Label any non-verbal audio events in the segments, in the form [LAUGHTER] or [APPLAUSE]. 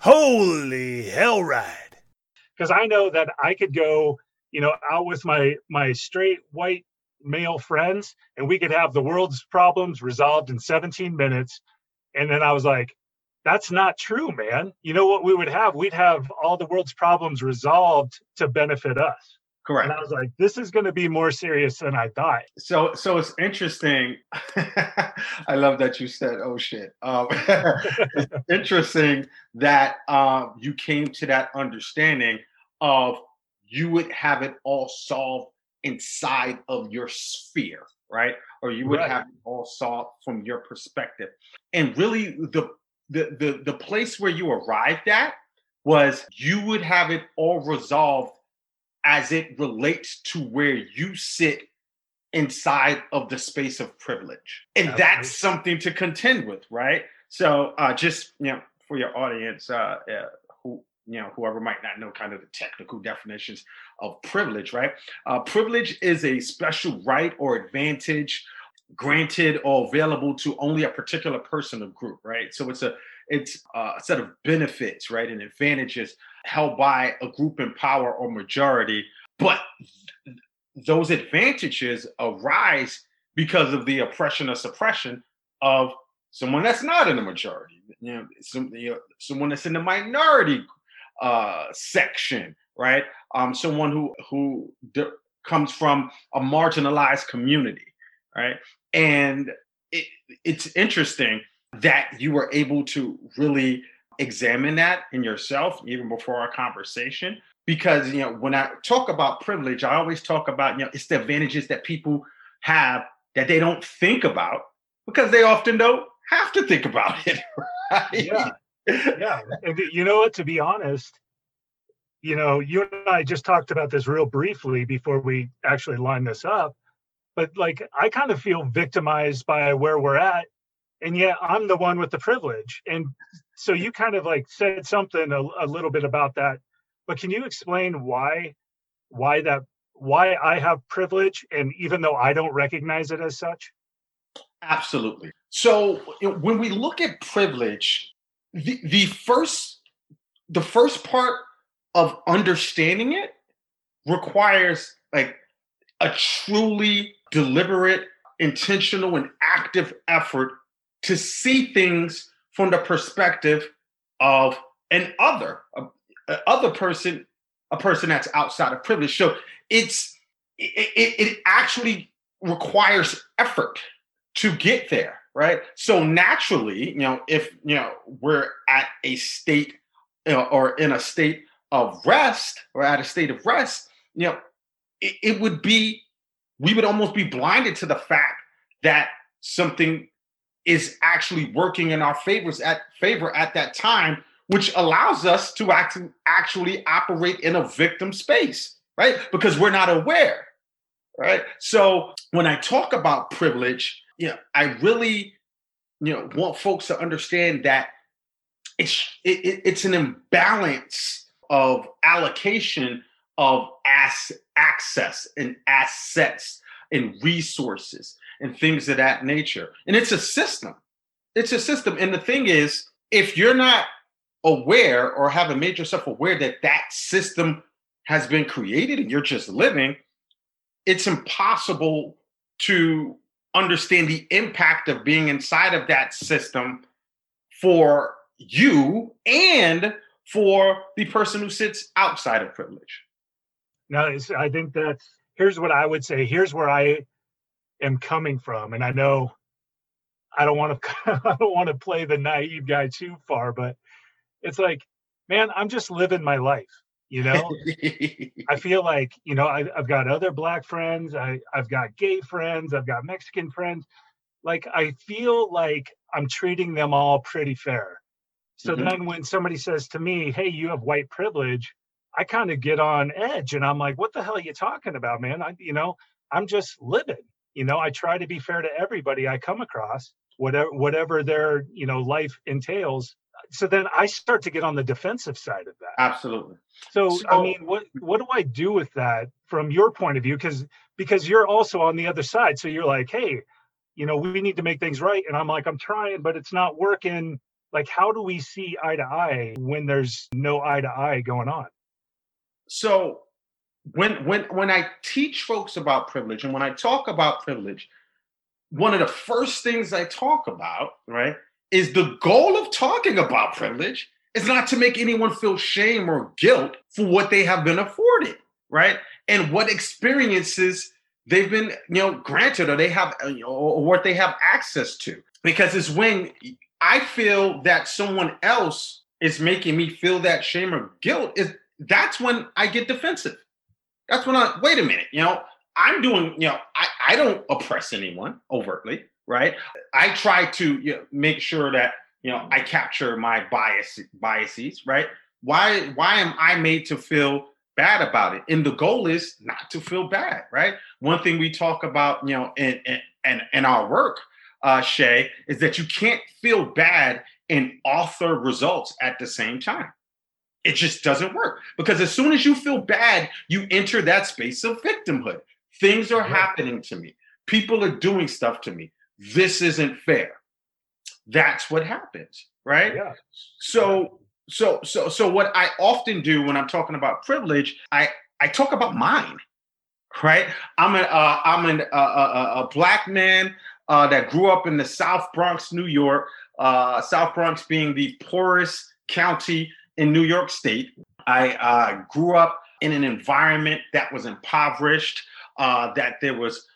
Holy hell ride. Because I know that I could go, you know, out with my my straight white male friends and we could have the world's problems resolved in 17 minutes. And then I was like, that's not true, man. You know what we would have? We'd have all the world's problems resolved to benefit us. Correct. And I was like, this is going to be more serious than I thought. So, so it's interesting. [LAUGHS] I love that you said, "Oh shit." Um, [LAUGHS] it's interesting that um, you came to that understanding of you would have it all solved inside of your sphere, right? Or you would Right. have it all solved from your perspective. And really, the the the the place where you arrived at was you would have it all resolved as it relates to where you sit inside of the space of privilege. And Absolutely. that's something to contend with, right? So uh just you know for your audience uh, uh who you know whoever might not know kind of the technical definitions of privilege, right? Uh privilege is a special right or advantage granted or available to only a particular person or group, right? So it's a it's a set of benefits, right, and advantages held by a group in power or majority, but th- those advantages arise because of the oppression or suppression of someone that's not in the majority, you know, some, you know, someone that's in the minority uh, section, right? Um, someone who who comes from a marginalized community, right? And it, it's interesting that you were able to really examine that in yourself even before our conversation because you know when i talk about privilege i always talk about you know it's the advantages that people have that they don't think about because they often don't have to think about it [LAUGHS] right? Yeah. yeah. You know what? To be honest, you know, you and I just talked about this real briefly before we actually line this up. But like, I kind of feel victimized by where we're at. And yet I'm the one with the privilege. And so you kind of like said something a, a little bit about that. But can you explain why, why that, why I have privilege? And even though I don't recognize it as such? Absolutely. So when we look at privilege, the, the first the first part of understanding it requires like a truly deliberate, intentional, and active effort to see things from the perspective of an other, a, a other person, a person that's outside of privilege. So it's it, it, actually requires effort to get there, right? So naturally, you know, if you know we're at a state you know, or in a state of rest or at a state of rest, you know, it, it would be we would almost be blinded to the fact that something is actually working in our favors at favor at that time, which allows us to act, actually operate in a victim space, right? Because we're not aware, right? So when I talk about privilege, you know, I really, you know, want folks to understand that it's it, it- it's an imbalance of allocation of ass, access and assets and resources and things of that nature. And it's a system. It's a system. And the thing is, if you're not aware or haven't made yourself aware that that system has been created and you're just living, it's impossible to understand the impact of being inside of that system for you and for the person who sits outside of privilege. No, I think that's here's what I would say. Here's where I am coming from, and I know I don't want to [LAUGHS] I don't want to play the naive guy too far, but it's like, man, I'm just living my life. You know, I [LAUGHS] feel like you know I, I've got other black friends, I I've got gay friends, I've got Mexican friends. Like I feel like I'm treating them all pretty fair. So Mhm. then when somebody says to me, "Hey, you have white privilege," I kind of get on edge and I'm like, what the hell are you talking about, man? I, you know, I'm just living. You know, I try to be fair to everybody I come across, whatever whatever their, you know, life entails. So then I start to get on the defensive side of that. Absolutely. So, I mean, what what do I do with that from your point of view? Because because you're also on the other side. So you're like, hey, you know, we need to make things right. And I'm like, I'm trying, but it's not working. like how do we see eye to eye when there's no eye to eye going on so when when when i teach folks about privilege and when i talk about privilege one of the first things i talk about right is the goal of talking about privilege is not to make anyone feel shame or guilt for what they have been afforded right? And what experiences they've been you know granted or they have uh, or what they have access to. Because it's when i feel that someone else is making me feel that shame or guilt is that's when i get defensive that's when i wait a minute you know i'm doing you know i, I don't oppress anyone overtly right i try to you know, make sure that you know i capture my bias biases right why why am i made to feel bad about it. And the goal is not to feel bad, right? One thing we talk about, you know, in in, in our work, uh, Shay, is that you can't feel bad and author results at the same time. It just doesn't work because as soon as you feel bad, you enter that space of victimhood. Things are happening to me. People are doing stuff to me. This isn't fair. That's what happens, right? Yeah. So so so so what I often do when I'm talking about privilege, I I talk about mine, right? I'm a uh, I'm an, uh, a, a black man uh, that grew up in the South Bronx, New York. Uh, South Bronx being the poorest county in New York State. I uh, grew up in an environment that was impoverished, uh, that there was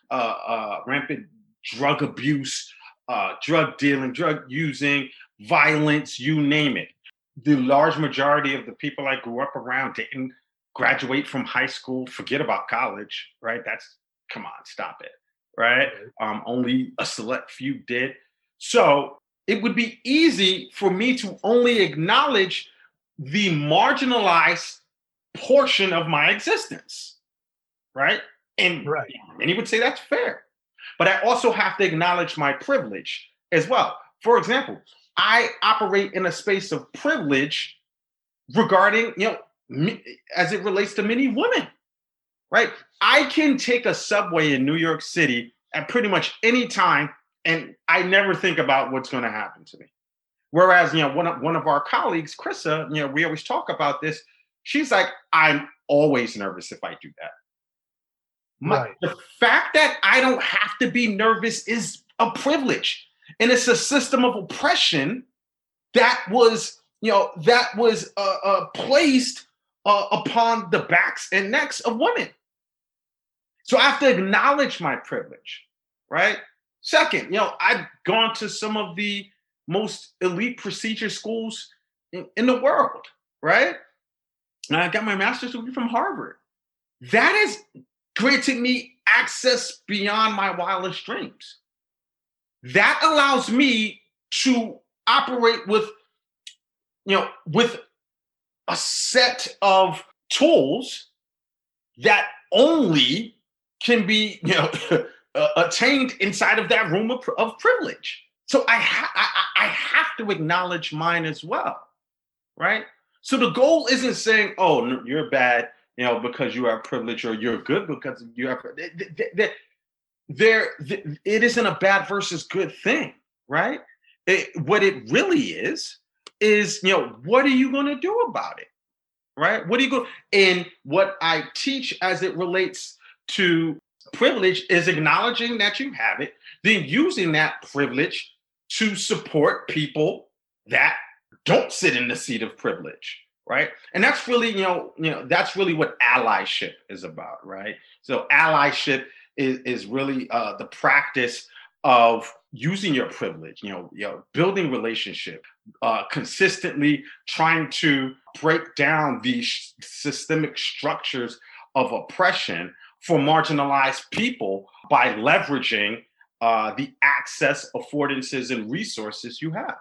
rampant drug abuse, drug dealing, drug using, violence, you name it the large majority of the people I grew up around didn't graduate from high school. Forget about college, right? That's come on, stop it, right? Um, only a select few did. So it would be easy for me to only acknowledge the marginalized portion of my existence, right? And right. he would say that's fair. But I also have to acknowledge my privilege as well. For example, I operate in a space of privilege regarding, you know, me, as it relates to many women, right? I can take a subway in New York City at pretty much any time, and I never think about what's going to happen to me. Whereas, you know, one of, one of our colleagues, Krissa, you know, we always talk about this. She's like, I'm always nervous if I do that. My, right. The fact that I don't have to be nervous is a privilege. And it's a system of oppression that was, you know, that was uh, uh, placed uh, upon the backs and necks of women. So I have to acknowledge my privilege, right? Second, you know, I've gone to some of the most elite procedure schools in, in the world, right? And I got my master's degree from Harvard. That has granted me access beyond my wildest dreams. That allows me to operate with, you know, with a set of tools that only can be, you know, [LAUGHS] attained inside of that room of, of privilege. So I, ha- I, I have to acknowledge mine as well, right? So the goal isn't saying, "Oh, you're bad," you know, because you are privileged, or "You're good because you are." there it isn't a bad versus good thing, right? It, what it really is is you know what are you going to do about it, right? What do you go? And what I teach as it relates to privilege is acknowledging that you have it, then using that privilege to support people that don't sit in the seat of privilege right? And that's really you know you know that's really what allyship is about right? So allyship is, is really uh, the practice of using your privilege, you know, you know, building relationship, uh, consistently trying to break down these systemic structures of oppression for marginalized people by leveraging uh, the access, affordances, and resources you have.